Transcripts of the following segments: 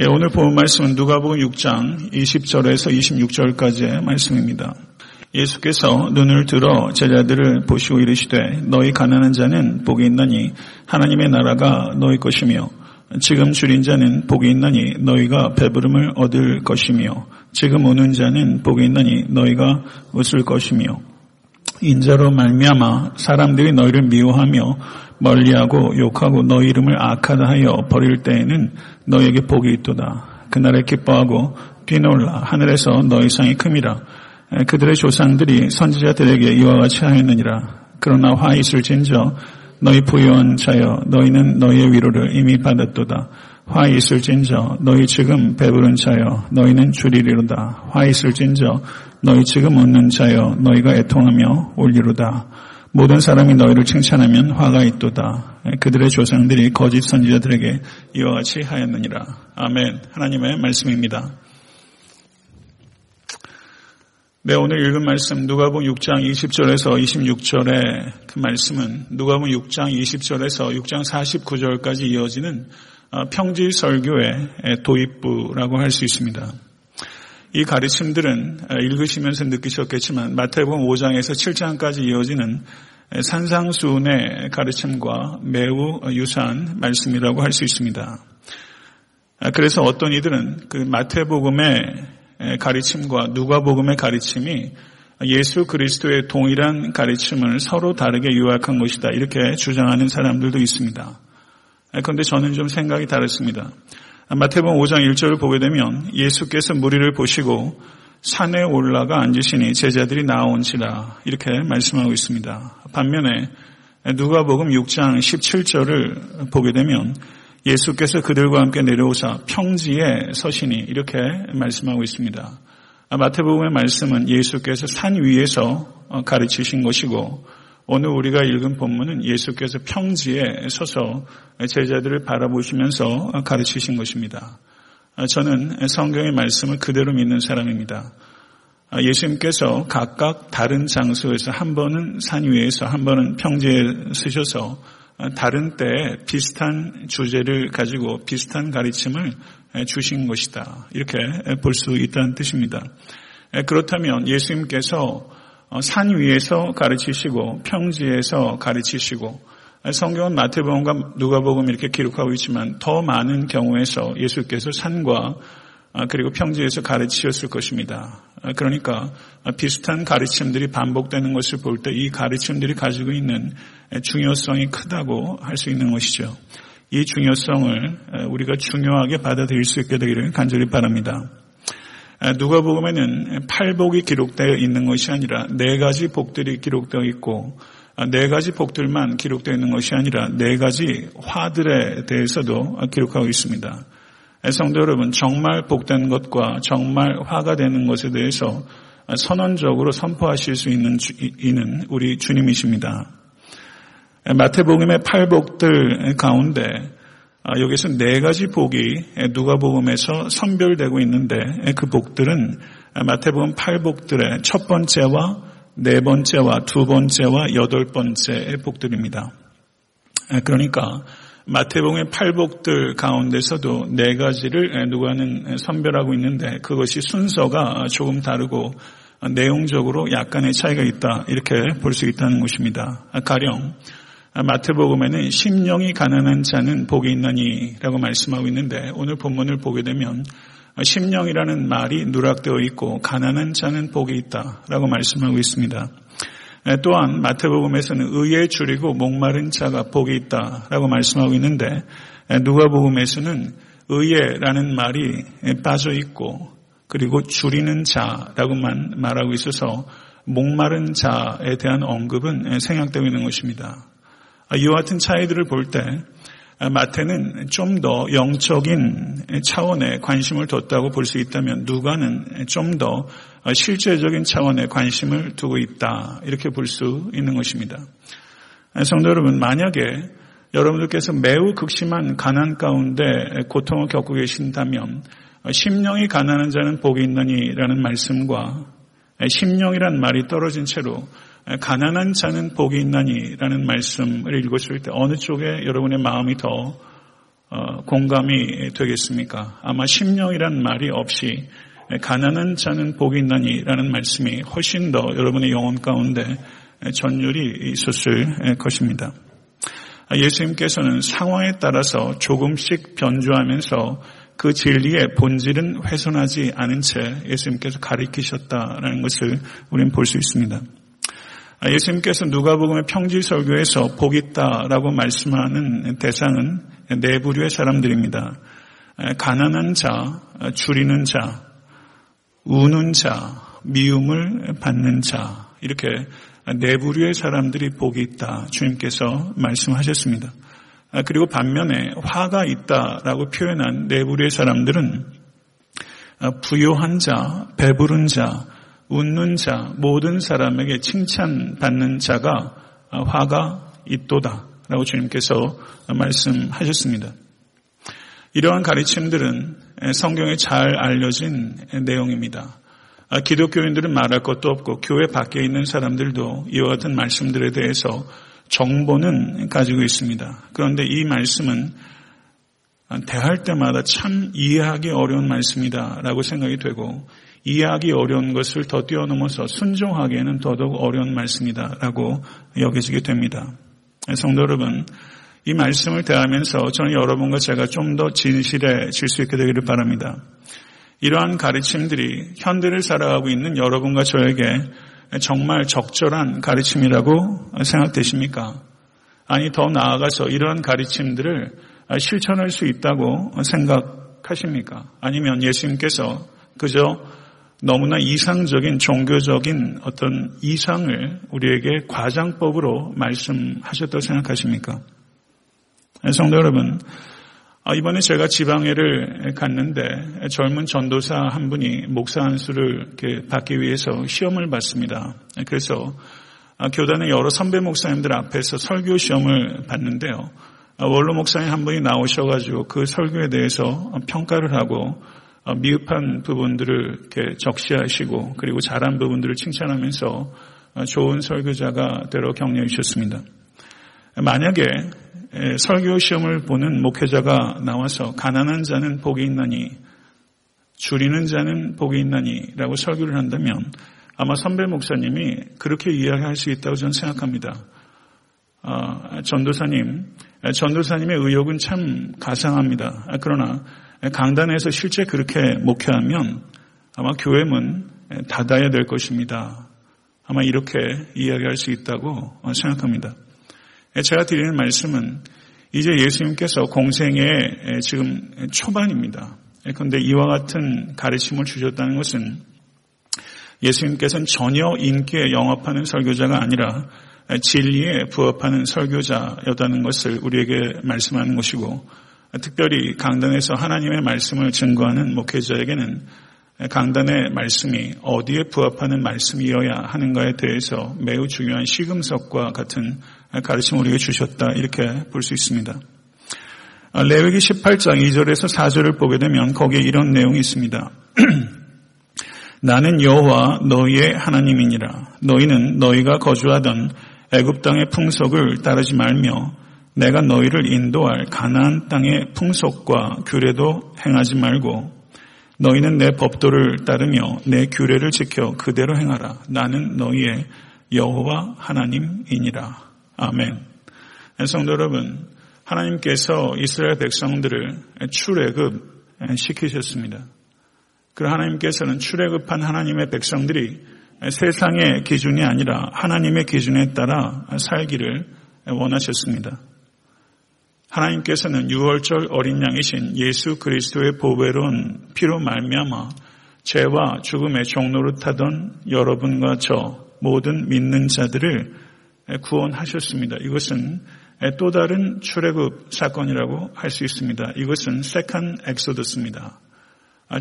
예, 오늘 본 말씀은 누가복음 6장 20절에서 26절까지의 말씀입니다. 예수께서 눈을 들어 제자들을 보시고 이르시되 너희 가난한 자는 복이 있나니 하나님의 나라가 너희 것이며 지금 줄인 자는 복이 있나니 너희가 배부름을 얻을 것이며 지금 오는 자는 복이 있나니 너희가 웃을 것이며 인자로 말미암아 사람들이 너희를 미워하며 멀리하고 욕하고 너희 이름을 악하다 하여 버릴 때에는 너희에게 복이 있도다. 그날에 기뻐하고 뛰놀라 하늘에서 너희 상이 큼이라. 그들의 조상들이 선지자들에게 이와 같이 하였느니라. 그러나 화 있을진저 너희 부유한 자여 너희는 너희의 위로를 이미 받았도다. 화 있을진저 너희 지금 배부른 자여 너희는 줄이리로다. 화 있을진저 너희 지금 웃는 자여 너희가 애통하며 올리로다. 모든 사람이 너희를 칭찬하면 화가 있도다. 그들의 조상들이 거짓 선지자들에게 이와 같이 하였느니라. 아멘. 하나님의 말씀입니다. 네, 오늘 읽은 말씀 누가복음 6장 20절에서 26절의 그 말씀은 누가복음 6장 20절에서 6장 49절까지 이어지는 어, 평지 설교의 도입부라고 할 수 있습니다. 이 가르침들은 어, 읽으시면서 느끼셨겠지만 마태복음 5장에서 7장까지 이어지는 산상수훈의 가르침과 매우 유사한 말씀이라고 할 수 있습니다. 아, 그래서 어떤 이들은 그 마태복음의 가르침과 누가복음의 가르침이 예수 그리스도의 동일한 가르침을 서로 다르게 요약한 것이다. 이렇게 주장하는 사람들도 있습니다. 아, 그런데 저는 좀 생각이 다릅니다. 마태복음 5장 1절을 보게 되면 예수께서 무리를 보시고 산에 올라가 앉으시니 제자들이 나온지라 이렇게 말씀하고 있습니다. 반면에 누가복음 6장 17절을 보게 되면 예수께서 그들과 함께 내려오사 평지에 서시니 이렇게 말씀하고 있습니다. 마태복음의 말씀은 예수께서 산 위에서 가르치신 것이고 오늘 우리가 읽은 본문은 예수께서 평지에 서서 제자들을 바라보시면서 가르치신 것입니다. 저는 성경의 말씀을 그대로 믿는 사람입니다. 예수님께서 각각 다른 장소에서 한 번은 산 위에서 한 번은 평지에 쓰셔서 다른 때에 비슷한 주제를 가지고 비슷한 가르침을 주신 것이다. 이렇게 볼 수 있다는 뜻입니다. 그렇다면 예수님께서 어, 산 위에서 가르치시고 평지에서 가르치시고 성경은 마태복음과 누가복음 이렇게 기록하고 있지만 더 많은 경우에서 예수께서 산과 아, 그리고 평지에서 가르치셨을 것입니다. 아, 그러니까 비슷한 가르침들이 반복되는 것을 볼 때 이 가르침들이 가지고 있는 중요성이 크다고 할 수 있는 것이죠. 이 중요성을 우리가 중요하게 받아들일 수 있게 되기를 간절히 바랍니다. 누가복음에는 팔복이 기록되어 있는 것이 아니라 네 가지 복들이 기록되어 있고 네 가지 복들만 기록되어 있는 것이 아니라 네 가지 화들에 대해서도 기록하고 있습니다. 성도 여러분, 정말 복된 것과 정말 화가 되는 것에 대해서 선언적으로 선포하실 수 있는 이는 우리 주님이십니다. 마태복음의 팔복들 가운데 아, 여기서 네 가지 복이 누가복음에서 선별되고 있는데 그 복들은 마태복음 팔복들의 첫 번째와 네 번째와 두 번째와 여덟 번째의 복들입니다. 그러니까 마태복음의 팔복들 가운데서도 네 가지를 누가는 선별하고 있는데 그것이 순서가 조금 다르고 내용적으로 약간의 차이가 있다 이렇게 볼 수 있다는 것입니다. 가령 마태복음에는 심령이 가난한 자는 복이 있나니라고 말씀하고 있는데 오늘 본문을 보게 되면 심령이라는 말이 누락되어 있고 가난한 자는 복이 있다라고 말씀하고 있습니다. 또한 마태복음에서는 의에 줄이고 목마른 자가 복이 있다라고 말씀하고 있는데 누가복음에서는 의에라는 말이 빠져 있고 그리고 줄이는 자라고만 말하고 있어서 목마른 자에 대한 언급은 생략되고 있는 것입니다. 이와 같은 차이들을 볼 때 마태는 좀 더 영적인 차원에 관심을 뒀다고 볼 수 있다면 누가는 좀 더 실제적인 차원에 관심을 두고 있다 이렇게 볼 수 있는 것입니다. 성도 여러분 만약에 여러분들께서 매우 극심한 가난 가운데 고통을 겪고 계신다면 심령이 가난한 자는 복이 있느니라는 말씀과 심령이란 말이 떨어진 채로 가난한 자는 복이 있나니라는 말씀을 읽으실 때 어느 쪽에 여러분의 마음이 더 어, 공감이 되겠습니까? 아마 심령이란 말이 없이 가난한 자는 복이 있나니라는 말씀이 훨씬 더 여러분의 영혼 가운데 전율이 있었을 것입니다. 예수님께서는 상황에 따라서 조금씩 변주하면서 그 진리의 본질은 훼손하지 않은 채 예수님께서 가리키셨다라는 것을 우리는 볼 수 있습니다. 예수님께서 누가복음의 평지설교에서 복 있다라고 말씀하는 대상은 네 부류의 사람들입니다. 가난한 자, 줄이는 자, 우는 자, 미움을 받는 자 이렇게 네 부류의 사람들이 복이 있다 주님께서 말씀하셨습니다. 그리고 반면에 화가 있다라고 표현한 네 부류의 사람들은 부요한 자, 배부른 자, 웃는 자, 모든 사람에게 칭찬받는 자가 화가 있도다. 라고 주님께서 말씀하셨습니다. 이러한 가르침들은 성경에 잘 알려진 내용입니다. 기독교인들은 말할 것도 없고 교회 밖에 있는 사람들도 이와 같은 말씀들에 대해서 정보는 가지고 있습니다. 그런데 이 말씀은 대할 때마다 참 이해하기 어려운 말씀이다라고 생각이 되고 이해하기 어려운 것을 더 뛰어넘어서 순종하기에는 더더욱 어려운 말씀이다라고 여겨지게 됩니다. 성도 여러분, 이 말씀을 대하면서 저는 여러분과 제가 좀 더 진실해질 수 있게 되기를 바랍니다. 이러한 가르침들이 현대를 살아가고 있는 여러분과 저에게 정말 적절한 가르침이라고 생각되십니까? 아니, 더 나아가서 이러한 가르침들을 실천할 수 있다고 생각하십니까? 아니면 예수님께서 그저 너무나 이상적인 종교적인 어떤 이상을 우리에게 과장법으로 말씀하셨다고 생각하십니까? 성도 여러분, 아, 이번에 제가 지방회를 갔는데 젊은 전도사 한 분이 목사 안수를 받기 위해서 시험을 봤습니다. 그래서 아, 교단의 여러 선배 목사님들 앞에서 설교 시험을 봤는데요. 아, 원로 목사님 한 분이 나오셔가지고 그 설교에 대해서 평가를 하고 미흡한 부분들을 이렇게 적시하시고 그리고 잘한 부분들을 칭찬하면서 좋은 설교자가 되러 격려해 주셨습니다. 만약에 설교 시험을 보는 목회자가 나와서 가난한 자는 복이 있나니 줄이는 자는 복이 있나니라고 설교를 한다면 아마 선배 목사님이 그렇게 이야기할 수 있다고 저는 생각합니다. 아, 전도사님, 전도사님의 의욕은 참 가상합니다. 그러나 강단에서 실제 그렇게 목회하면 아마 교회문 닫아야 될 것입니다. 아마 이렇게 이야기할 수 있다고 생각합니다. 제가 드리는 말씀은 이제 예수님께서 공생의 지금 초반입니다. 그런데 이와 같은 가르침을 주셨다는 것은 예수님께서는 전혀 인기에 영업하는 설교자가 아니라 진리에 부합하는 설교자였다는 것을 우리에게 말씀하는 것이고 특별히 강단에서 하나님의 말씀을 증거하는 목회자에게는 강단의 말씀이 어디에 부합하는 말씀이어야 하는가에 대해서 매우 중요한 시금석과 같은 가르침을 우리에게 주셨다 이렇게 볼 수 있습니다. 레위기 18장 2절에서 4절을 보게 되면 거기에 이런 내용이 있습니다. 나는 여호와 너희의 하나님이니라. 너희는 너희가 거주하던 애굽 땅의 풍속을 따르지 말며 내가 너희를 인도할 가나안 땅의 풍속과 규례도 행하지 말고 너희는 내 법도를 따르며 내 규례를 지켜 그대로 행하라. 나는 너희의 여호와 하나님이니라. 아멘. 성도 여러분, 하나님께서 이스라엘 백성들을 출애굽 시키셨습니다. 그 하나님께서는 출애굽한 하나님의 백성들이 세상의 기준이 아니라 하나님의 기준에 따라 살기를 원하셨습니다. 하나님께서는 유월절 어린 양이신 예수 그리스도의 보배로운 피로 말미암아 죄와 죽음의 종노릇 하던 여러분과 저 모든 믿는 자들을 구원하셨습니다. 이것은 또 다른 출애굽 사건이라고 할 수 있습니다. 이것은 second Exodus입니다.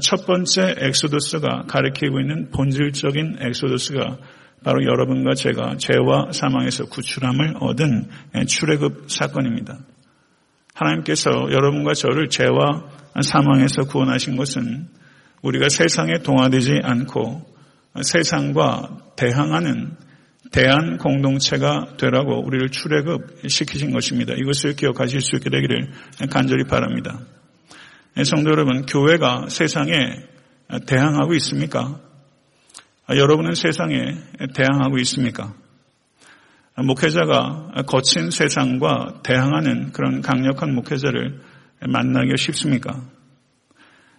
첫 번째 Exodus가 가리키고 있는 본질적인 Exodus가 바로 여러분과 제가 죄와 사망에서 구출함을 얻은 출애굽 사건입니다. 하나님께서 여러분과 저를 죄와 사망에서 구원하신 것은 우리가 세상에 동화되지 않고 세상과 대항하는 대한 공동체가 되라고 우리를 출애굽 시키신 것입니다. 이것을 기억하실 수 있게 되기를 간절히 바랍니다. 성도 여러분, 교회가 세상에 대항하고 있습니까? 여러분은 세상에 대항하고 있습니까? 목회자가 거친 세상과 대항하는 그런 강력한 목회자를 만나기가 쉽습니까?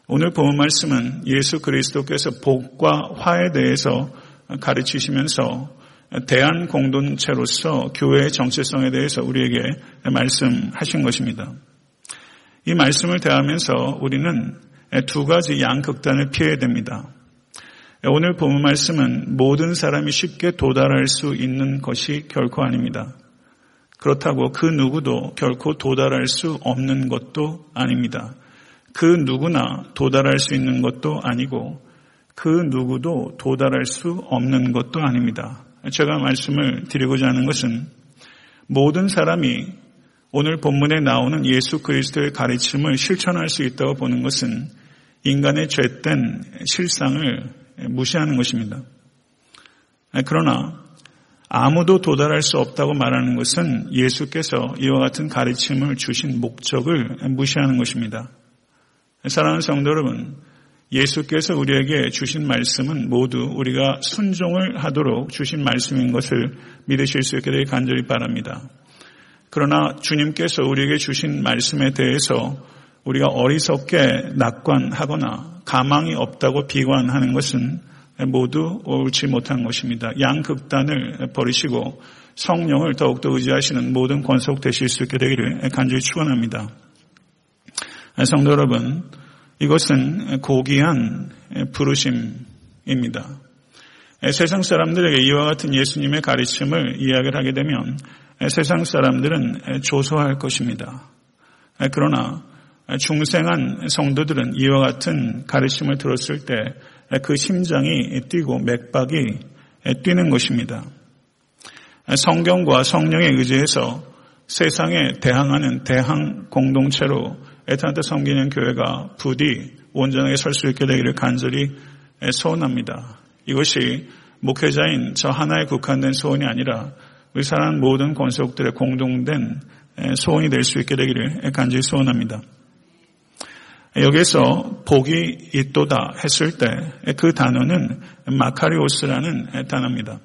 오늘 본 말씀은 예수 그리스도께서 복과 화에 대해서 가르치시면서 대한 공동체로서 교회의 정체성에 대해서 우리에게 말씀하신 것입니다. 이 말씀을 대하면서 우리는 두 가지 양극단을 피해야 됩니다. 오늘 본 말씀은 모든 사람이 쉽게 도달할 수 있는 것이 결코 아닙니다. 그렇다고 그 누구도 결코 도달할 수 없는 것도 아닙니다. 그 누구나 도달할 수 있는 것도 아니고 그 누구도 도달할 수 없는 것도 아닙니다. 제가 말씀을 드리고자 하는 것은 모든 사람이 오늘 본문에 나오는 예수 그리스도의 가르침을 실천할 수 있다고 보는 것은 인간의 죄된 실상을 무시하는 것입니다. 그러나 아무도 도달할 수 없다고 말하는 것은 예수께서 이와 같은 가르침을 주신 목적을 무시하는 것입니다. 사랑하는 성도 여러분, 예수께서 우리에게 주신 말씀은 모두 우리가 순종을 하도록 주신 말씀인 것을 믿으실 수 있게 되길 간절히 바랍니다. 그러나 주님께서 우리에게 주신 말씀에 대해서 우리가 어리석게 낙관하거나 가망이 없다고 비관하는 것은 모두 옳지 못한 것입니다. 양극단을 버리시고 성령을 더욱더 의지하시는 모든 권속 되실 수 있게 되기를 간절히 축원합니다. 성도 여러분, 이것은 고귀한 부르심입니다. 세상 사람들에게 이와 같은 예수님의 가르침을 이야기를 하게 되면 세상 사람들은 조소할 것입니다. 그러나 중생한 성도들은 이와 같은 가르침을 들었을 때 그 심장이 뛰고 맥박이 뛰는 것입니다. 성경과 성령에 의지해서 세상에 대항하는 대항 공동체로 에탄트 섬기는 교회가 부디 온전하게 설 수 있게 되기를 간절히 소원합니다. 이것이 목회자인 저 하나에 국한된 소원이 아니라 우리 사랑 모든 권속들의 공동된 소원이 될 수 있게 되기를 간절히 소원합니다. 여기서 복이 있도다 했을 때 그 단어는 마카리오스라는 단어입니다.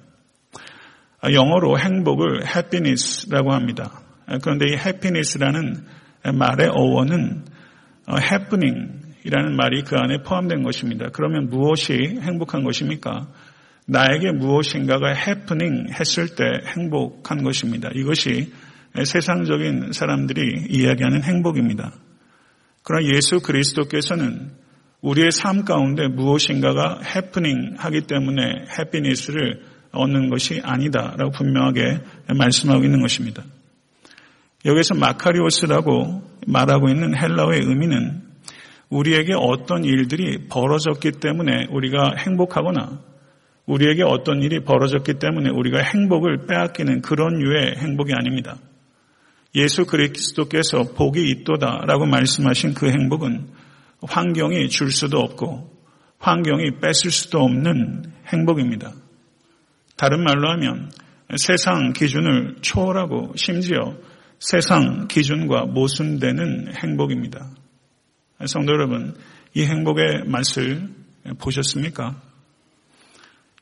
영어로 행복을 happiness라고 합니다. 그런데 이 happiness라는 말의 어원은 어, happening이라는 말이 그 안에 포함된 것입니다. 그러면 무엇이 행복한 것입니까? 나에게 무엇인가가 happening 했을 때 행복한 것입니다. 이것이 세상적인 사람들이 이야기하는 행복입니다. 그러나 예수 그리스도께서는 우리의 삶 가운데 무엇인가가 happening 하기 때문에 happiness를 얻는 것이 아니다라고 분명하게 말씀하고 있는 것입니다. 여기서 마카리오스라고 말하고 있는 헬라어의 의미는 우리에게 어떤 일들이 벌어졌기 때문에 우리가 행복하거나 우리에게 어떤 일이 벌어졌기 때문에 우리가 행복을 빼앗기는 그런 유의 행복이 아닙니다. 예수 그리스도께서 복이 있도다라고 말씀하신 그 행복은 환경이 줄 수도 없고 환경이 뺏을 수도 없는 행복입니다. 다른 말로 하면 세상 기준을 초월하고 심지어 세상 기준과 모순되는 행복입니다. 성도 여러분, 이 행복의 맛을 보셨습니까?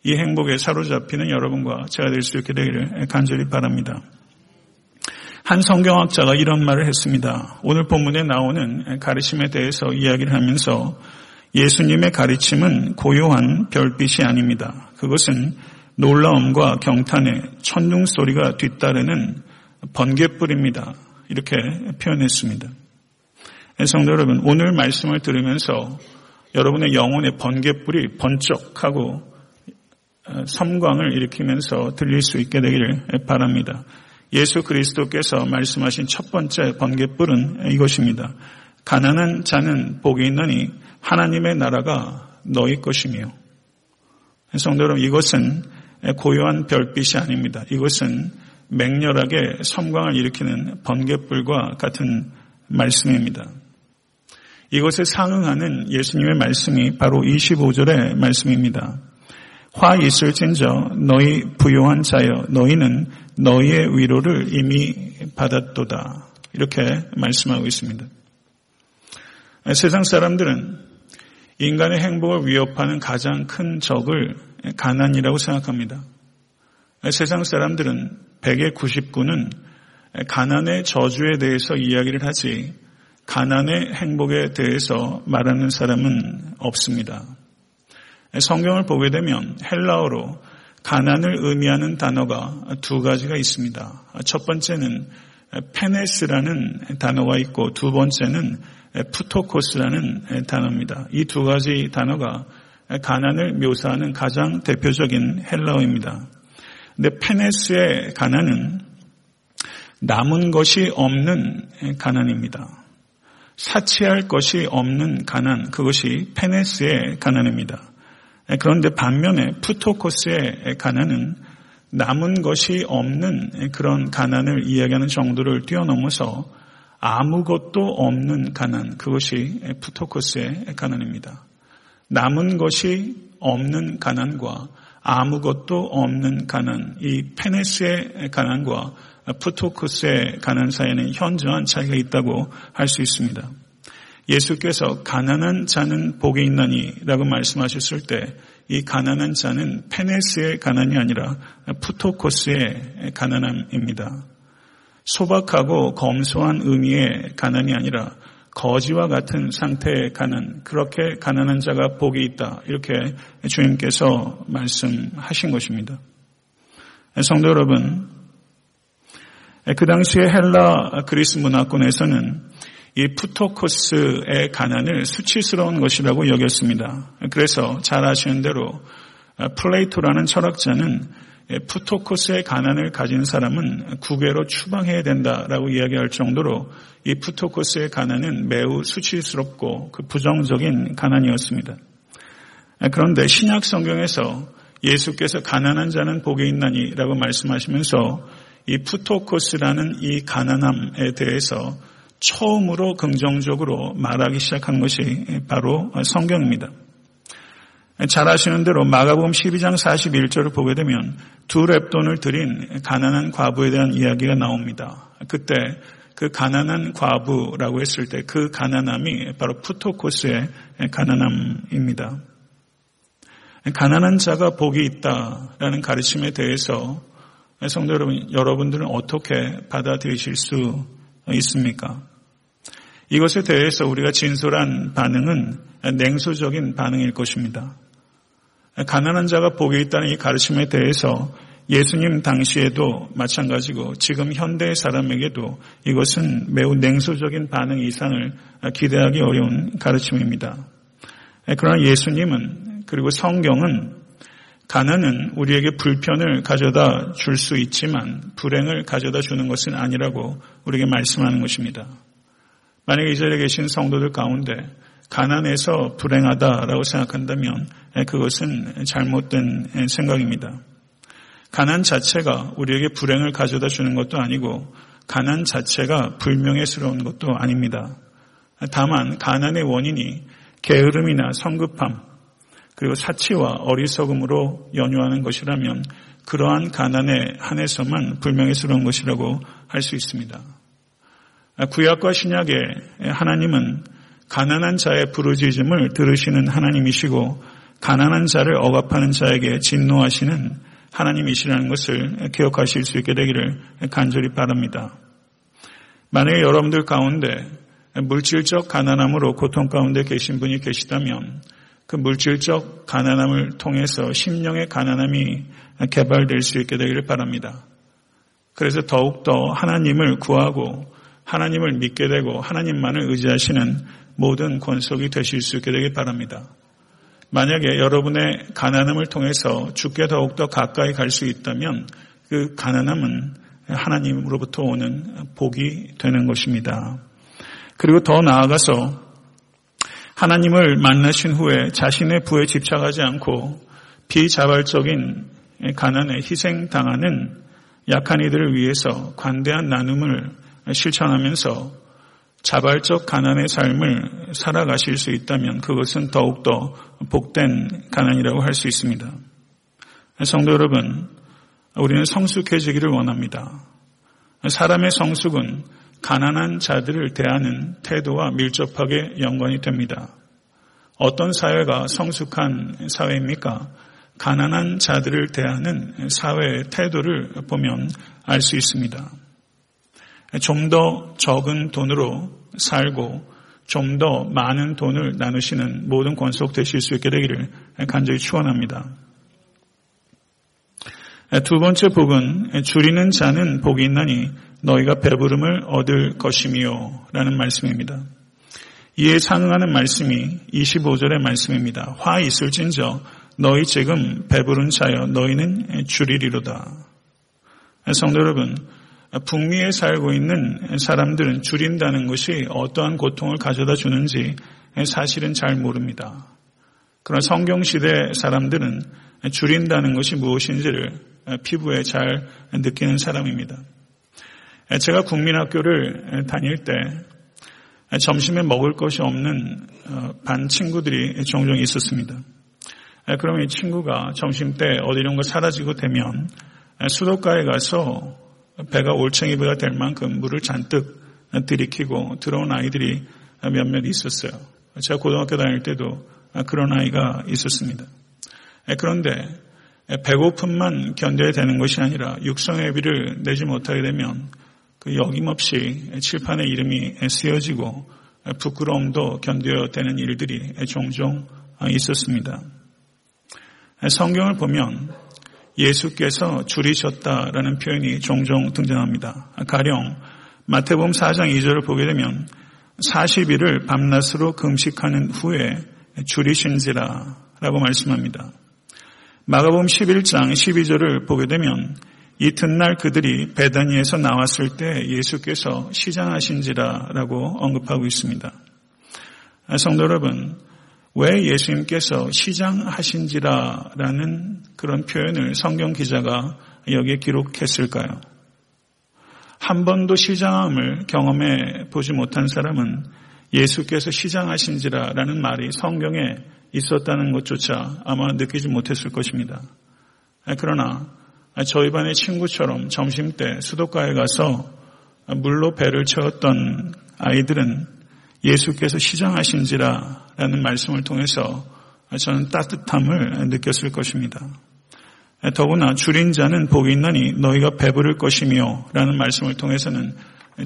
이 행복에 사로잡히는 여러분과 제가 될 수 있게 되기를 간절히 바랍니다. 한 성경학자가 이런 말을 했습니다. 오늘 본문에 나오는 가르침에 대해서 이야기를 하면서 예수님의 가르침은 고요한 별빛이 아닙니다. 그것은 놀라움과 경탄의 천둥 소리가 뒤따르는 번개불입니다. 이렇게 표현했습니다. 성도 여러분, 오늘 말씀을 들으면서 여러분의 영혼의 번개불이 번쩍하고 어, 섬광을 일으키면서 들릴 수 있게 되기를 바랍니다. 예수 그리스도께서 말씀하신 첫 번째 번개불은 이것입니다. 가난한 자는 복이 있느니 하나님의 나라가 너희 것이며 성도 여러분 이것은 고요한 별빛이 아닙니다. 이것은 맹렬하게 섬광을 일으키는 번개불과 같은 말씀입니다. 이것에 상응하는 예수님의 말씀이 바로 25절의 말씀입니다. 화 있을진저 너희 부요한 자여 너희는 너희의 위로를 이미 받았도다. 이렇게 말씀하고 있습니다. 세상 사람들은 인간의 행복을 위협하는 가장 큰 적을 가난이라고 생각합니다. 세상 사람들은 100의 99는 가난의 저주에 대해서 이야기를 하지 가난의 행복에 대해서 말하는 사람은 없습니다. 성경을 보게 되면 헬라어로 가난을 의미하는 단어가 두 가지가 있습니다. 첫 번째는 페네스라는 단어가 있고 두 번째는 푸토코스라는 단어입니다. 이 두 가지 단어가 가난을 묘사하는 가장 대표적인 헬라어입니다. 근데 페네스의 가난은 남은 것이 없는 가난입니다. 사치할 것이 없는 가난, 그것이 페네스의 가난입니다. 그런데 반면에 푸토코스의 가난은 남은 것이 없는 그런 가난을 이야기하는 정도를 뛰어넘어서 아무것도 없는 가난, 그것이 푸토코스의 가난입니다. 남은 것이 없는 가난과 아무것도 없는 가난, 이 페네스의 가난과 푸토코스의 가난 사이에는 현저한 차이가 있다고 할 수 있습니다. 예수께서 가난한 자는 복이 있나니 라고 말씀하셨을 때 이 가난한 자는 페네스의 가난이 아니라 푸토코스의 가난함입니다. 소박하고 검소한 의미의 가난이 아니라 거지와 같은 상태의 가난, 그렇게 가난한 자가 복이 있다. 이렇게 주님께서 말씀하신 것입니다. 성도 여러분, 그 당시에 헬라 그리스 문화권에서는 이 푸토코스의 가난을 수치스러운 것이라고 여겼습니다. 그래서 잘 아시는 대로 플레이토라는 철학자는 푸토코스의 가난을 가진 사람은 국외로 추방해야 된다라고 이야기할 정도로 이 푸토코스의 가난은 매우 수치스럽고 그 부정적인 가난이었습니다. 그런데 신약 성경에서 예수께서 가난한 자는 복이 있나니라고 말씀하시면서 이 푸토코스라는 이 가난함에 대해서 처음으로 긍정적으로 말하기 시작한 것이 바로 성경입니다. 잘 아시는 대로 마가복음 12장 41절을 보게 되면 두 랩돈을 드린 가난한 과부에 대한 이야기가 나옵니다. 그때 그 가난한 과부라고 했을 때 그 가난함이 바로 푸토코스의 가난함입니다. 가난한 자가 복이 있다라는 가르침에 대해서 성도 여러분, 여러분들은 어떻게 받아들이실 수 있습니까? 이것에 대해서 우리가 진솔한 반응은 냉소적인 반응일 것입니다. 가난한 자가 복이 있다는 이 가르침에 대해서 예수님 당시에도 마찬가지고 지금 현대 사람에게도 이것은 매우 냉소적인 반응 이상을 기대하기 어려운 가르침입니다. 그러나 예수님은 그리고 성경은 가난은 우리에게 불편을 가져다 줄 수 있지만 불행을 가져다 주는 것은 아니라고 우리에게 말씀하는 것입니다. 만약에 이 자리에 계신 성도들 가운데 가난해서 불행하다라고 생각한다면 그것은 잘못된 생각입니다. 가난 자체가 우리에게 불행을 가져다 주는 것도 아니고 가난 자체가 불명예스러운 것도 아닙니다. 다만 가난의 원인이 게으름이나 성급함 그리고 사치와 어리석음으로 연유하는 것이라면 그러한 가난에 한해서만 불명예스러운 것이라고 할 수 있습니다. 구약과 신약에 하나님은 가난한 자의 부르짖음을 들으시는 하나님이시고 가난한 자를 억압하는 자에게 진노하시는 하나님이시라는 것을 기억하실 수 있게 되기를 간절히 바랍니다. 만약에 여러분들 가운데 물질적 가난함으로 고통 가운데 계신 분이 계시다면 그 물질적 가난함을 통해서 심령의 가난함이 개발될 수 있게 되기를 바랍니다. 그래서 더욱더 하나님을 구하고 하나님을 믿게 되고 하나님만을 의지하시는 모든 권속이 되실 수 있게 되길 바랍니다. 만약에 여러분의 가난함을 통해서 주께 더욱더 가까이 갈 수 있다면 그 가난함은 하나님으로부터 오는 복이 되는 것입니다. 그리고 더 나아가서 하나님을 만나신 후에 자신의 부에 집착하지 않고 비자발적인 가난에 희생당하는 약한 이들을 위해서 관대한 나눔을 실천하면서 자발적 가난의 삶을 살아가실 수 있다면 그것은 더욱더 복된 가난이라고 할 수 있습니다. 성도 여러분, 우리는 성숙해지기를 원합니다. 사람의 성숙은 가난한 자들을 대하는 태도와 밀접하게 연관이 됩니다. 어떤 사회가 성숙한 사회입니까? 가난한 자들을 대하는 사회의 태도를 보면 알 수 있습니다. 좀 더 적은 돈으로 살고 좀 더 많은 돈을 나누시는 모든 권속 되실 수 있게 되기를 간절히 축원합니다. 두 번째 복은 줄이는 자는 복이 있나니 너희가 배부름을 얻을 것이미요 라는 말씀입니다. 이에 상응하는 말씀이 25절의 말씀입니다. 화 있을진저 너희 지금 배부른 자여 너희는 줄이리로다. 성도 여러분, 북미에 살고 있는 사람들은 줄인다는 것이 어떠한 고통을 가져다 주는지 사실은 잘 모릅니다. 그러나 성경시대 사람들은 줄인다는 것이 무엇인지를 피부에 잘 느끼는 사람입니다. 제가 국민학교를 다닐 때 점심에 먹을 것이 없는 어, 반 친구들이 종종 있었습니다. 그러면 이 친구가 점심 때 어디론가 사라지고 되면 수도가에 가서 배가 올챙이 배가 될 만큼 물을 잔뜩 들이키고 들어온 아이들이 몇몇 있었어요. 제가 고등학교 다닐 때도 그런 아이가 있었습니다. 그런데 배고픔만 견뎌야 되는 것이 아니라 육성회비를 내지 못하게 되면 그 여김없이 칠판에 이름이 쓰여지고 부끄러움도 견뎌야 되는 일들이 종종 있었습니다. 성경을 보면 예수께서 줄이셨다라는 표현이 종종 등장합니다. 가령 마태복음 4장 2절을 보게 되면 40일을 밤낮으로 금식하는 후에 줄이신지라 라고 말씀합니다. 마가복음 11장 12절을 보게 되면 이튿날 그들이 베다니에서 나왔을 때 예수께서 시장하신지라 라고 언급하고 있습니다. 성도 여러분, 왜 예수님께서 시장하신지라라는 그런 표현을 성경 기자가 여기에 기록했을까요? 한 번도 시장함을 경험해 보지 못한 사람은 예수께서 시장하신지라라는 말이 성경에 있었다는 것조차 아마 느끼지 못했을 것입니다. 그러나 저희 반의 친구처럼 점심 때 수도가에 가서 물로 배를 채웠던 아이들은 예수께서 시장하신지라 라는 말씀을 통해서 저는 따뜻함을 느꼈을 것입니다. 더구나 줄인 자는 복이 있나니 너희가 배부를 것이며 라는 말씀을 통해서는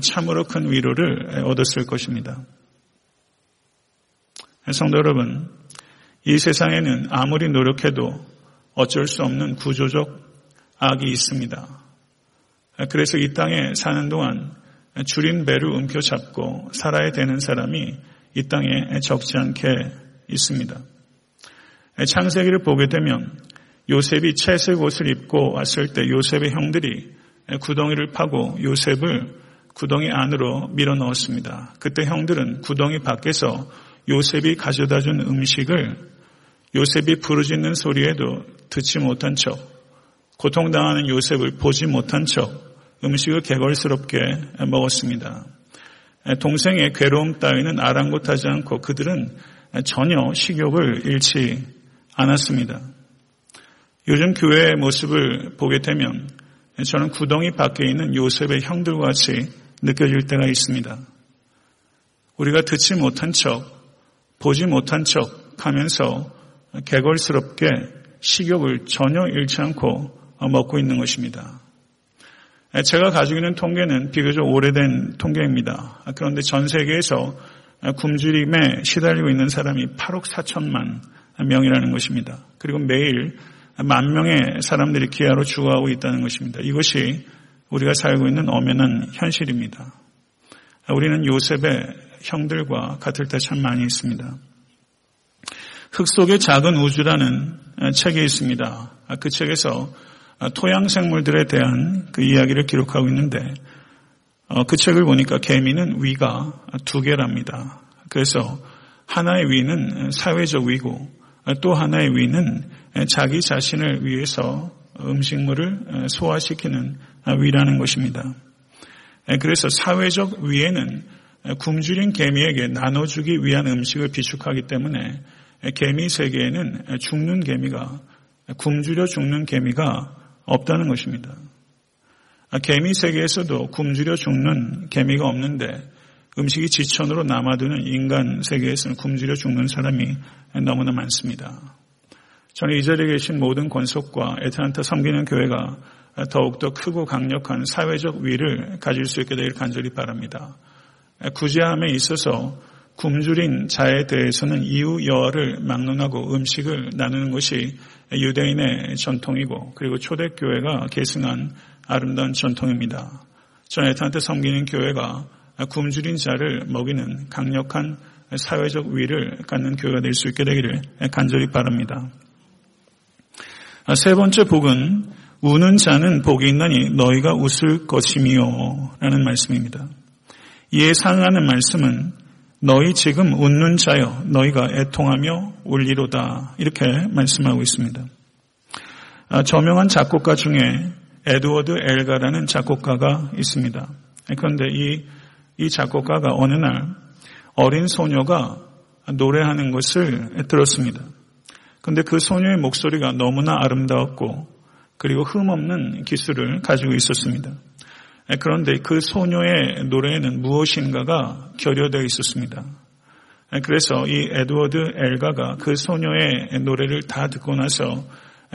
참으로 큰 위로를 얻었을 것입니다. 성도 여러분, 이 세상에는 아무리 노력해도 어쩔 수 없는 구조적 악이 있습니다. 그래서 이 땅에 사는 동안 줄인 배를 움켜잡고 살아야 되는 사람이 이 땅에 적지 않게 있습니다. 창세기를 보게 되면 요셉이 채색 옷을 입고 왔을 때 요셉의 형들이 구덩이를 파고 요셉을 구덩이 안으로 밀어 넣었습니다. 그때 형들은 구덩이 밖에서 요셉이 가져다 준 음식을 요셉이 부르짖는 소리에도 듣지 못한 척 고통당하는 요셉을 보지 못한 척 음식을 개걸스럽게 먹었습니다. 동생의 괴로움 따위는 아랑곳하지 않고 그들은 전혀 식욕을 잃지 않았습니다. 요즘 교회의 모습을 보게 되면 저는 구덩이 밖에 있는 요셉의 형들과 같이 느껴질 때가 있습니다. 우리가 듣지 못한 척, 보지 못한 척 하면서 개걸스럽게 식욕을 전혀 잃지 않고 먹고 있는 것입니다. 제가 가지고 있는 통계는 비교적 오래된 통계입니다. 그런데 전 세계에서 굶주림에 시달리고 있는 사람이 8억 4천만 명이라는 것입니다. 그리고 매일 만 명의 사람들이 기아로 죽어가고 있다는 것입니다. 이것이 우리가 살고 있는 엄연한 현실입니다. 우리는 요셉의 형들과 같을 때 참 많이 있습니다. 흙 속의 작은 우주라는 책이 있습니다. 그 책에서 아, 토양 생물들에 대한 그 이야기를 기록하고 있는데 어, 그 책을 보니까 개미는 위가 두 개랍니다. 그래서 하나의 위는 사회적 위고 또 하나의 위는 자기 자신을 위해서 음식물을 소화시키는 위라는 것입니다. 그래서 사회적 위에는 굶주린 개미에게 나눠주기 위한 음식을 비축하기 때문에 개미 세계에는 죽는 개미가 굶주려 죽는 개미가 없다는 것입니다. 아, 개미 세계에서도 굶주려 죽는 개미가 없는데 음식이 지천으로 남아드는 인간 세계에서는 굶주려 죽는 사람이 너무나 많습니다. 저는 이 자리에 계신 모든 권속과 에트란타 섬기는 교회가 더욱더 크고 강력한 사회적 위를 가질 수 있게 되길 간절히 바랍니다. 구제함에 있어서 굶주린 자에 대해서는 이후 여하를 막론하고 음식을 나누는 것이 유대인의 전통이고 그리고 초대교회가 계승한 아름다운 전통입니다. 전 에탄테 섬기는 교회가 굶주린 자를 먹이는 강력한 사회적 위를 갖는 교회가 될 수 있게 되기를 간절히 바랍니다. 세 번째 복은 우는 자는 복이 있나니 너희가 웃을 것이미요 라는 말씀입니다. 이에 상하는 말씀은 너희 지금 웃는 자여 너희가 애통하며 울리로다 이렇게 말씀하고 있습니다. 아, 저명한 작곡가 중에 에드워드 엘가라는 작곡가가 있습니다. 그런데 이, 이 작곡가가 어느 날 어린 소녀가 노래하는 것을 들었습니다. 그런데 그 소녀의 목소리가 너무나 아름다웠고 그리고 흠없는 기술을 가지고 있었습니다. 그런데 그 소녀의 노래에는 무엇인가가 결여되어 있었습니다. 그래서 이 에드워드 엘가가 그 소녀의 노래를 다 듣고 나서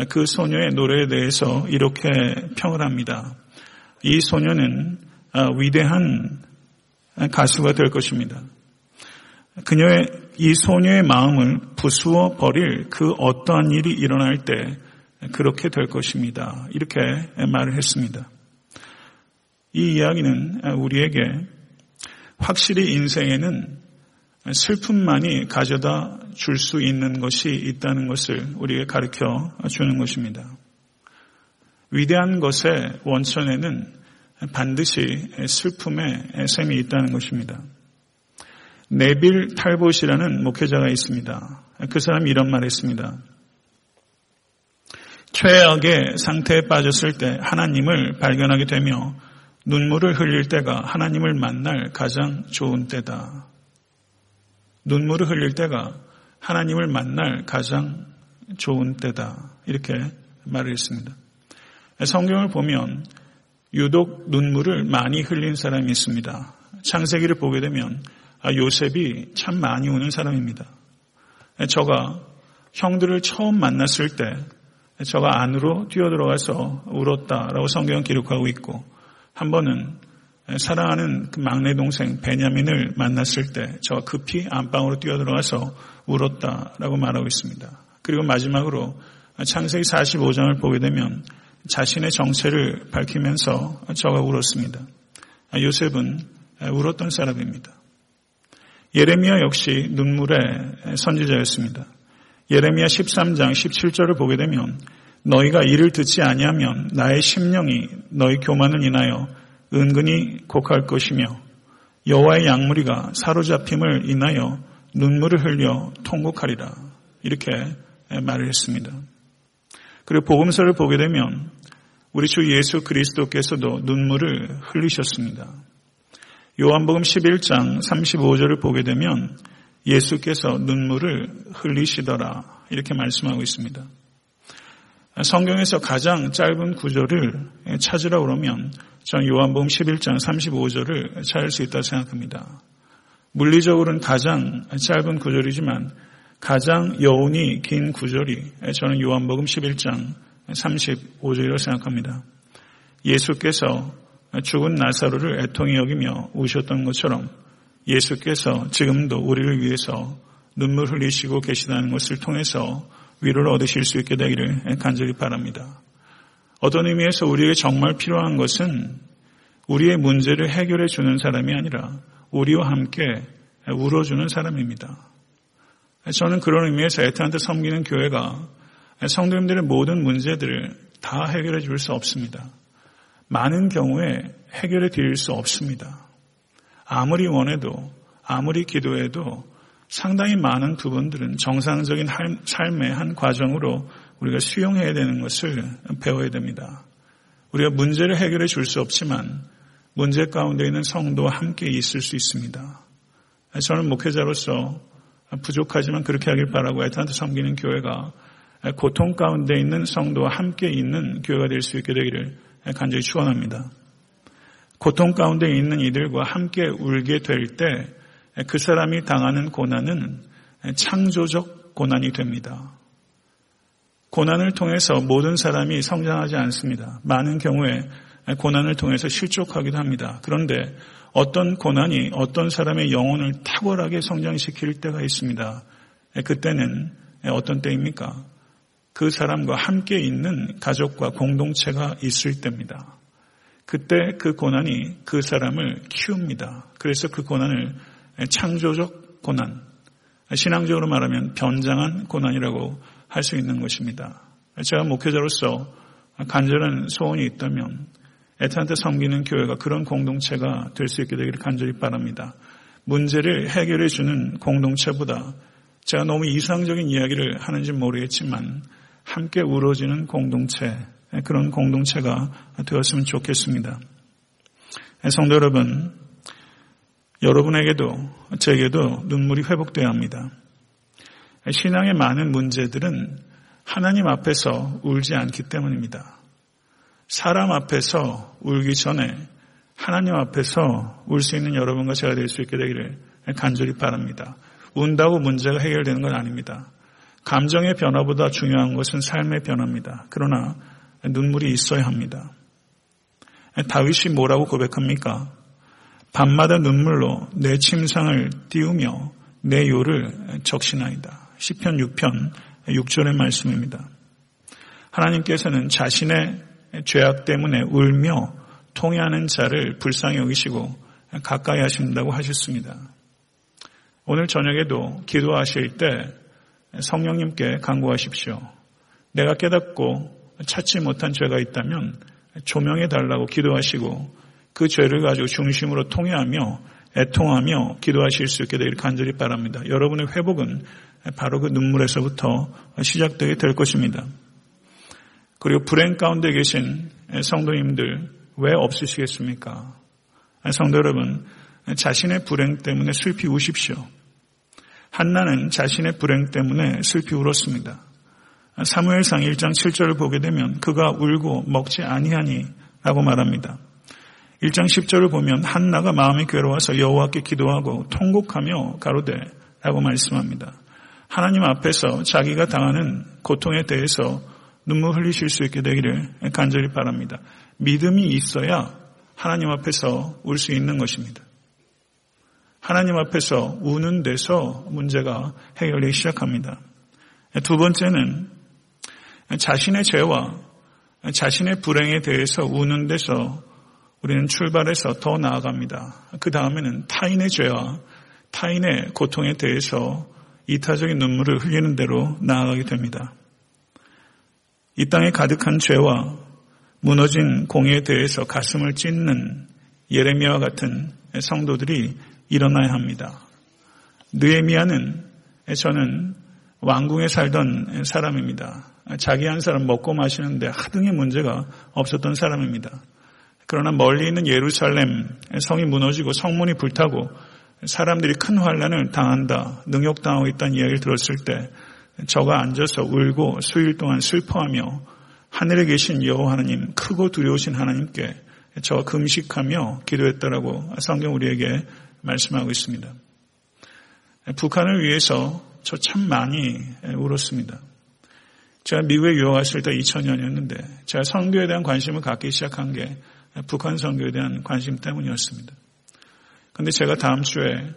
그 소녀의 노래에 대해서 이렇게 평을 합니다. 이 소녀는 위대한 가수가 될 것입니다. 그녀의 이 소녀의 마음을 부수어 버릴 그 어떠한 일이 일어날 때 그렇게 될 것입니다. 이렇게 말을 했습니다. 이 이야기는 우리에게 확실히 인생에는 슬픔만이 가져다 줄 수 있는 것이 있다는 것을 우리에게 가르쳐 주는 것입니다. 위대한 것의 원천에는 반드시 슬픔의 셈이 있다는 것입니다. 네빌 탈봇이라는 목회자가 있습니다. 그 사람이 이런 말을 했습니다. 최악의 상태에 빠졌을 때 하나님을 발견하게 되며 눈물을 흘릴 때가 하나님을 만날 가장 좋은 때다. 눈물을 흘릴 때가 하나님을 만날 가장 좋은 때다. 이렇게 말을 했습니다. 성경을 보면 유독 눈물을 많이 흘린 사람이 있습니다. 창세기를 보게 되면 아, 요셉이 참 많이 우는 사람입니다. 저가 형들을 처음 만났을 때 저가 안으로 뛰어들어가서 울었다라고 성경은 기록하고 있고 한 번은 사랑하는 그 막내 동생 베냐민을 만났을 때 저가 급히 안방으로 뛰어들어가서 울었다라고 말하고 있습니다. 그리고 마지막으로 창세기 45장을 보게 되면 자신의 정체를 밝히면서 저가 울었습니다. 요셉은 울었던 사람입니다. 예레미야 역시 눈물의 선지자였습니다. 예레미야 13장 17절을 보게 되면 너희가 이를 듣지 아니하면 나의 심령이 너희 교만을 인하여 은근히 곡할 것이며 여호와의 양무리가 사로잡힘을 인하여 눈물을 흘려 통곡하리라 이렇게 말을 했습니다. 그리고 복음서를 보게 되면 우리 주 예수 그리스도께서도 눈물을 흘리셨습니다. 요한복음 11장 35절을 보게 되면 예수께서 눈물을 흘리시더라 이렇게 말씀하고 있습니다. 성경에서 가장 짧은 구절을 찾으라 그러면 저는 요한복음 11장 35절을 찾을 수 있다고 생각합니다. 물리적으로는 가장 짧은 구절이지만 가장 여운이 긴 구절이 저는 요한복음 11장 35절이라고 생각합니다. 예수께서 죽은 나사로를 애통히 여기며 우셨던 것처럼 예수께서 지금도 우리를 위해서 눈물 흘리시고 계시다는 것을 통해서 위로를 얻으실 수 있게 되기를 간절히 바랍니다. 어떤 의미에서 우리에게 정말 필요한 것은 우리의 문제를 해결해 주는 사람이 아니라 우리와 함께 울어주는 사람입니다. 저는 그런 의미에서 에트한테 섬기는 교회가 성도님들의 모든 문제들을 다 해결해 줄 수 없습니다. 많은 경우에 해결해 드릴 수 없습니다. 아무리 원해도 아무리 기도해도 상당히 많은 부분들은 정상적인 삶의 한 과정으로 우리가 수용해야 되는 것을 배워야 됩니다. 우리가 문제를 해결해 줄 수 없지만 문제 가운데 있는 성도와 함께 있을 수 있습니다. 저는 목회자로서 부족하지만 그렇게 하길 바라고 애타한테 섬기는 교회가 고통 가운데 있는 성도와 함께 있는 교회가 될 수 있게 되기를 간절히 축원합니다. 고통 가운데 있는 이들과 함께 울게 될 때 그 사람이 당하는 고난은 창조적 고난이 됩니다. 고난을 통해서 모든 사람이 성장하지 않습니다. 많은 경우에 고난을 통해서 실족하기도 합니다. 그런데 어떤 고난이 어떤 사람의 영혼을 탁월하게 성장시킬 때가 있습니다. 그때는 어떤 때입니까? 그 사람과 함께 있는 가족과 공동체가 있을 때입니다. 그때 그 고난이 그 사람을 키웁니다. 그래서 그 고난을 창조적 고난, 신앙적으로 말하면 변장한 고난이라고 할 수 있는 것입니다. 제가 목회자로서 간절한 소원이 있다면 애타한테 섬기는 교회가 그런 공동체가 될 수 있게 되기를 간절히 바랍니다. 문제를 해결해 주는 공동체보다 제가 너무 이상적인 이야기를 하는지 모르겠지만 함께 우러지는 공동체, 그런 공동체가 되었으면 좋겠습니다. 성도 여러분, 여러분에게도 제게도 눈물이 회복되어야 합니다. 신앙의 많은 문제들은 하나님 앞에서 울지 않기 때문입니다. 사람 앞에서 울기 전에 하나님 앞에서 울 수 있는 여러분과 제가 될 수 있게 되기를 간절히 바랍니다. 운다고 문제가 해결되는 건 아닙니다. 감정의 변화보다 중요한 것은 삶의 변화입니다. 그러나 눈물이 있어야 합니다. 다윗이 뭐라고 고백합니까? 밤마다 눈물로 내 침상을 띄우며 내 요를 적시나이다. 10편 6편 6절의 말씀입니다. 하나님께서는 자신의 죄악 때문에 울며 통해하는 자를 불쌍히 여기시고 가까이 하신다고 하셨습니다. 오늘 저녁에도 기도하실 때 성령님께 강구하십시오. 내가 깨닫고 찾지 못한 죄가 있다면 조명해 달라고 기도하시고 그 죄를 가지고 중심으로 통해하며 애통하며 기도하실 수 있게 되기를 간절히 바랍니다. 여러분의 회복은 바로 그 눈물에서부터 시작되게 될 것입니다. 그리고 불행 가운데 계신 성도님들 왜 없으시겠습니까? 성도 여러분, 자신의 불행 때문에 슬피 우십시오. 한나는 자신의 불행 때문에 슬피 울었습니다. 사무엘상 1장 7절을 보게 되면 그가 울고 먹지 아니하니 라고 말합니다. 1장 10절을 보면 한나가 마음이 괴로워서 여호와께 기도하고 통곡하며 가로되 라고 말씀합니다. 하나님 앞에서 자기가 당하는 고통에 대해서 눈물 흘리실 수 있게 되기를 간절히 바랍니다. 믿음이 있어야 하나님 앞에서 울 수 있는 것입니다. 하나님 앞에서 우는 데서 문제가 해결되기 시작합니다. 두 번째는 자신의 죄와 자신의 불행에 대해서 우는 데서 우리는 출발해서 더 나아갑니다. 그 다음에는 타인의 죄와 타인의 고통에 대해서 이타적인 눈물을 흘리는 대로 나아가게 됩니다. 이 땅에 가득한 죄와 무너진 공에 대해서 가슴을 찢는 예레미야와 같은 성도들이 일어나야 합니다. 느에미아는 저는 왕궁에 살던 사람입니다. 자기 한 사람 먹고 마시는데 하등의 문제가 없었던 사람입니다. 그러나 멀리 있는 예루살렘 성이 무너지고 성문이 불타고 사람들이 큰 환란을 당한다, 능욕당하고 있다는 이야기를 들었을 때 저가 앉아서 울고 수일 동안 슬퍼하며 하늘에 계신 여호와 하나님, 크고 두려우신 하나님께 저가 금식하며 기도했다라고 성경 우리에게 말씀하고 있습니다. 북한을 위해서 저 참 많이 울었습니다. 제가 미국에 유학 왔을 때 2000년이었는데 제가 선교에 대한 관심을 갖기 시작한 게 북한 선교에 대한 관심 때문이었습니다. 그런데 제가 다음 주에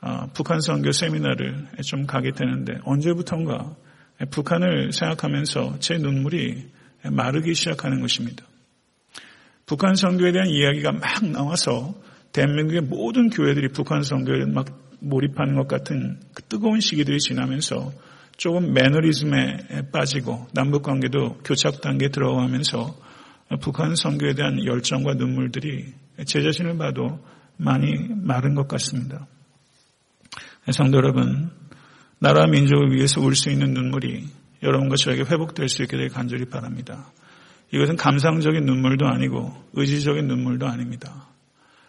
어, 북한 선교 세미나를 좀 가게 되는데 언제부턴가 북한을 생각하면서 제 눈물이 마르기 시작하는 것입니다. 북한 선교에 대한 이야기가 막 나와서 대한민국의 모든 교회들이 북한 선교에 막 몰입하는 것 같은 그 뜨거운 시기들이 지나면서 조금 매너리즘에 빠지고 남북 관계도 교착 단계에 들어가면서 북한 선교에 대한 열정과 눈물들이 제 자신을 봐도 많이 마른 것 같습니다. 성도 여러분, 나라 민족을 위해서 울 수 있는 눈물이 여러분과 저에게 회복될 수 있게 되길 간절히 바랍니다. 이것은 감상적인 눈물도 아니고 의지적인 눈물도 아닙니다.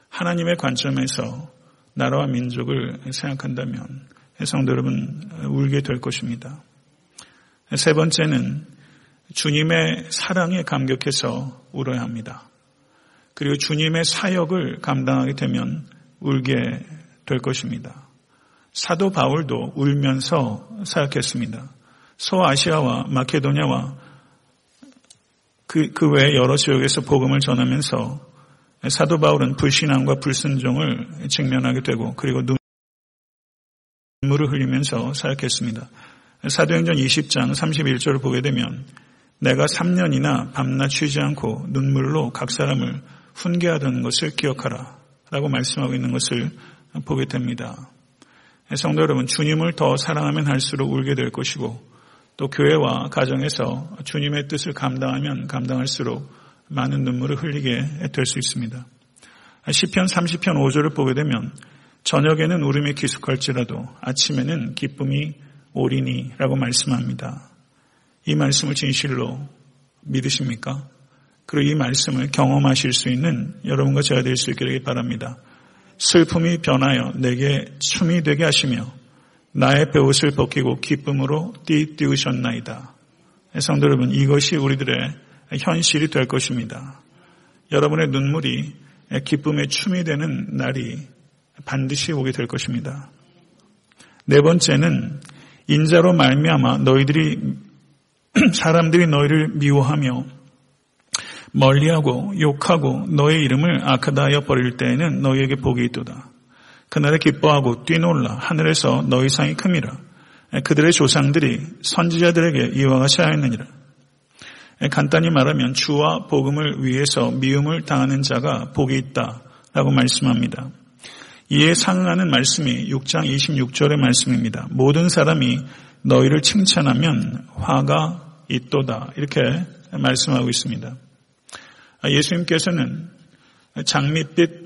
하나님의 관점에서 나라와 민족을 생각한다면 성도 여러분 울게 될 것입니다. 세 번째는 주님의 사랑에 감격해서 울어야 합니다. 그리고 주님의 사역을 감당하게 되면 울게 될 것입니다. 사도 바울도 울면서 사역했습니다. 소아시아와 마케도냐와 그, 그 외 여러 지역에서 복음을 전하면서 사도 바울은 불신앙과 불순종을 직면하게 되고 그리고 눈물을 흘리면서 사역했습니다. 사도행전 20장 31절을 보게 되면 내가 3년이나 밤낮 쉬지 않고 눈물로 각 사람을 훈계하던 것을 기억하라 라고 말씀하고 있는 것을 보게 됩니다. 성도 여러분, 주님을 더 사랑하면 할수록 울게 될 것이고 또 교회와 가정에서 주님의 뜻을 감당하면 감당할수록 많은 눈물을 흘리게 될 수 있습니다. 시편 30편 5절을 보게 되면 저녁에는 울음이 기숙할지라도 아침에는 기쁨이 오리니라고 말씀합니다. 이 말씀을 진실로 믿으십니까? 그리고 이 말씀을 경험하실 수 있는 여러분과 제가 될 수 있기를 바랍니다. 슬픔이 변하여 내게 춤이 되게 하시며 나의 배옷을 벗기고 기쁨으로 띠띠우셨나이다. 성도 여러분 이것이 우리들의 현실이 될 것입니다. 여러분의 눈물이 기쁨의 춤이 되는 날이 반드시 오게 될 것입니다. 네 번째는 인자로 말미암아 너희들이 사람들이 너희를 미워하며 멀리하고 욕하고 너의 이름을 악하다 여 버릴 때에는 너희에게 복이 있도다. 그날에 기뻐하고 뛰놀라 하늘에서 너희 상이 큼이라. 그들의 조상들이 선지자들에게 이와 같이 하였느니라. 간단히 말하면 주와 복음을 위해서 미움을 당하는 자가 복이 있다라고 말씀합니다. 이에 상응하는 말씀이 6장 26절의 말씀입니다. 모든 사람이 너희를 칭찬하면 화가 있도다. 이렇게 말씀하고 있습니다. 예수님께서는 장밋빛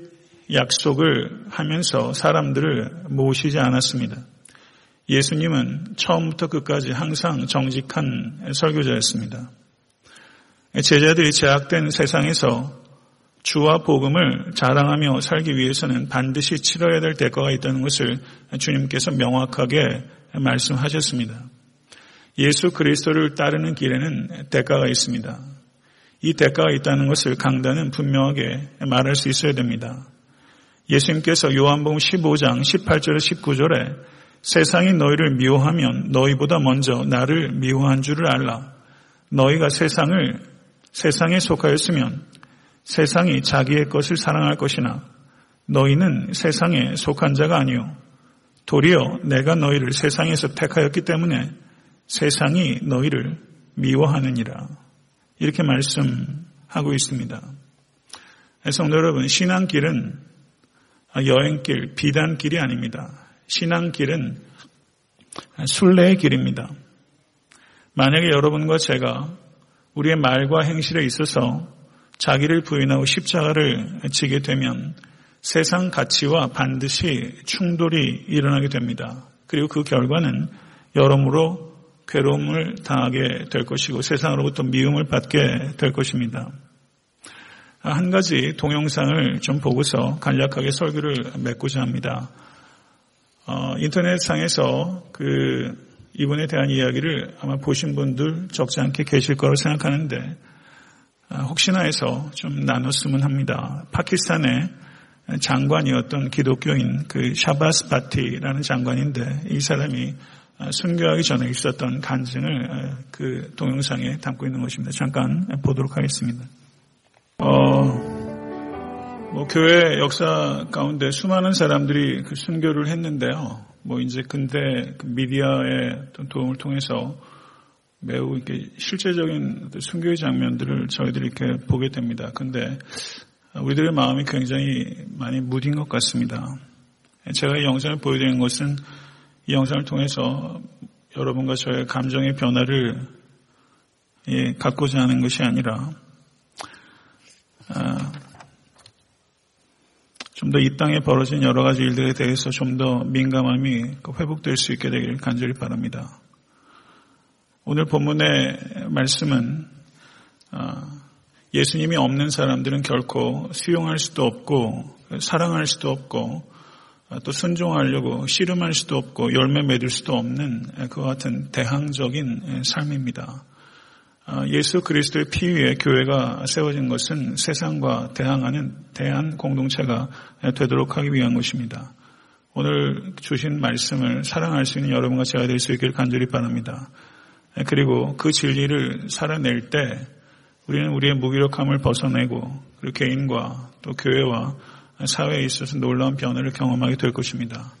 약속을 하면서 사람들을 모시지 않았습니다. 예수님은 처음부터 끝까지 항상 정직한 설교자였습니다. 제자들이 제약된 세상에서 주와 복음을 자랑하며 살기 위해서는 반드시 치러야 될 대가가 있다는 것을 주님께서 명확하게 말씀하셨습니다. 예수 그리스도를 따르는 길에는 대가가 있습니다. 이 대가가 있다는 것을 강단은 분명하게 말할 수 있어야 됩니다. 예수님께서 요한복음 15장 18절 19절에 세상이 너희를 미워하면 너희보다 먼저 나를 미워한 줄을 알라. 너희가 세상을 세상에 속하였으면 세상이 자기의 것을 사랑할 것이나 너희는 세상에 속한 자가 아니요 도리어 내가 너희를 세상에서 택하였기 때문에 세상이 너희를 미워하느니라. 이렇게 말씀하고 있습니다. 성도 여러분, 신앙길은 여행길, 비단길이 아닙니다. 신앙길은 순례의 길입니다. 만약에 여러분과 제가 우리의 말과 행실에 있어서 자기를 부인하고 십자가를 지게 되면 세상 가치와 반드시 충돌이 일어나게 됩니다. 그리고 그 결과는 여러모로 괴로움을 당하게 될 것이고 세상으로부터 미움을 받게 될 것입니다. 한 가지 동영상을 좀 보고서 간략하게 설교를 맺고자 합니다. 어, 인터넷상에서 그 이분에 대한 이야기를 아마 보신 분들 적지 않게 계실 거라고 생각하는데 아, 혹시나 해서 좀 나눴으면 합니다. 파키스탄의 장관이었던 기독교인 그 샤바스 바티라는 장관인데 이 사람이 아, 순교하기 전에 있었던 간증을 아, 그 동영상에 담고 있는 것입니다. 잠깐 보도록 하겠습니다. 어, 뭐 교회 역사 가운데 수많은 사람들이 그 순교를 했는데요. 뭐 이제 근데 그 미디어의 도움을 통해서 매우 이렇게 실제적인 순교의 장면들을 저희들이 이렇게 보게 됩니다. 근데 우리들의 마음이 굉장히 많이 무딘 것 같습니다. 제가 이 영상을 보여드리는 것은 이 영상을 통해서 여러분과 저의 감정의 변화를 예, 갖고자 하는 것이 아니라 아, 좀더 이 땅에 벌어진 여러 가지 일들에 대해서 좀 더 민감함이 회복될 수 있게 되길 간절히 바랍니다. 오늘 본문의 말씀은 아, 예수님이 없는 사람들은 결코 수용할 수도 없고 사랑할 수도 없고 또 순종하려고 씨름할 수도 없고 열매 맺을 수도 없는 그와 같은 대항적인 삶입니다. 예수 그리스도의 피 위에 교회가 세워진 것은 세상과 대항하는 대한 공동체가 되도록 하기 위한 것입니다. 오늘 주신 말씀을 사랑할 수 있는 여러분과 제가 될 수 있기를 간절히 바랍니다. 그리고 그 진리를 살아낼 때 우리는 우리의 무기력함을 벗어내고 그리고 개인과 또 교회와 사회에 있어서 놀라운 변화를 경험하게 될 것입니다.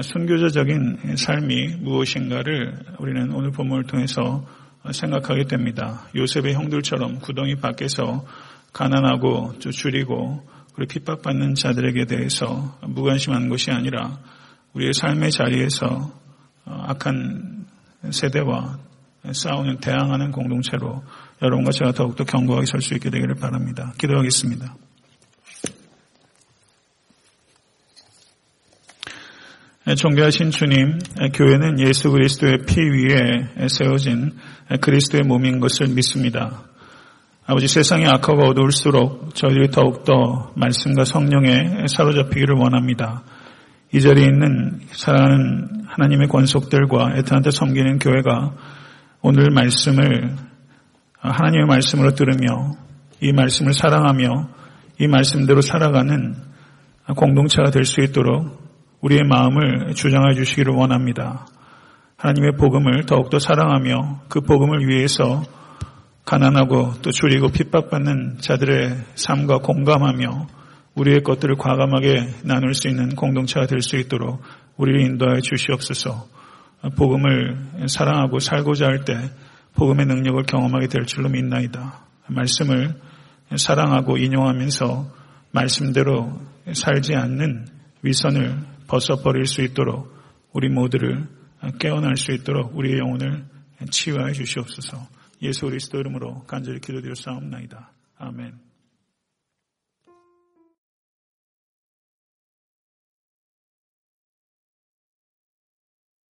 순교자적인 삶이 무엇인가를 우리는 오늘 본문을 통해서 생각하게 됩니다. 요셉의 형들처럼 구덩이 밖에서 가난하고 줄이고 그리고 핍박받는 자들에게 대해서 무관심한 것이 아니라 우리의 삶의 자리에서 악한 세대와 싸우는 대항하는 공동체로 여러분과 제가 더욱더 견고하게 설 수 있게 되기를 바랍니다. 기도하겠습니다. 존귀하신 주님, 교회는 예수 그리스도의 피 위에 세워진 그리스도의 몸인 것을 믿습니다. 아버지 세상이 악하고 어두울수록 저희들이 더욱더 말씀과 성령에 사로잡히기를 원합니다. 이 자리에 있는 사랑하는 하나님의 권속들과 애타한테 섬기는 교회가 오늘 말씀을 하나님의 말씀으로 들으며 이 말씀을 사랑하며 이 말씀대로 살아가는 공동체가 될 수 있도록 우리의 마음을 주장해 주시기를 원합니다. 하나님의 복음을 더욱더 사랑하며 그 복음을 위해서 가난하고 또 줄이고 핍박받는 자들의 삶과 공감하며 우리의 것들을 과감하게 나눌 수 있는 공동체가 될 수 있도록 우리를 인도하여 주시옵소서. 복음을 사랑하고 살고자 할 때 복음의 능력을 경험하게 될 줄로 믿나이다. 말씀을 사랑하고 인용하면서 말씀대로 살지 않는 위선을 벗어버릴 수 있도록 우리 모두를 깨어날 수 있도록 우리의 영혼을 치유하여 주시옵소서. 예수 그리스도 이름으로 간절히 기도드려 싸움나이다. 아멘.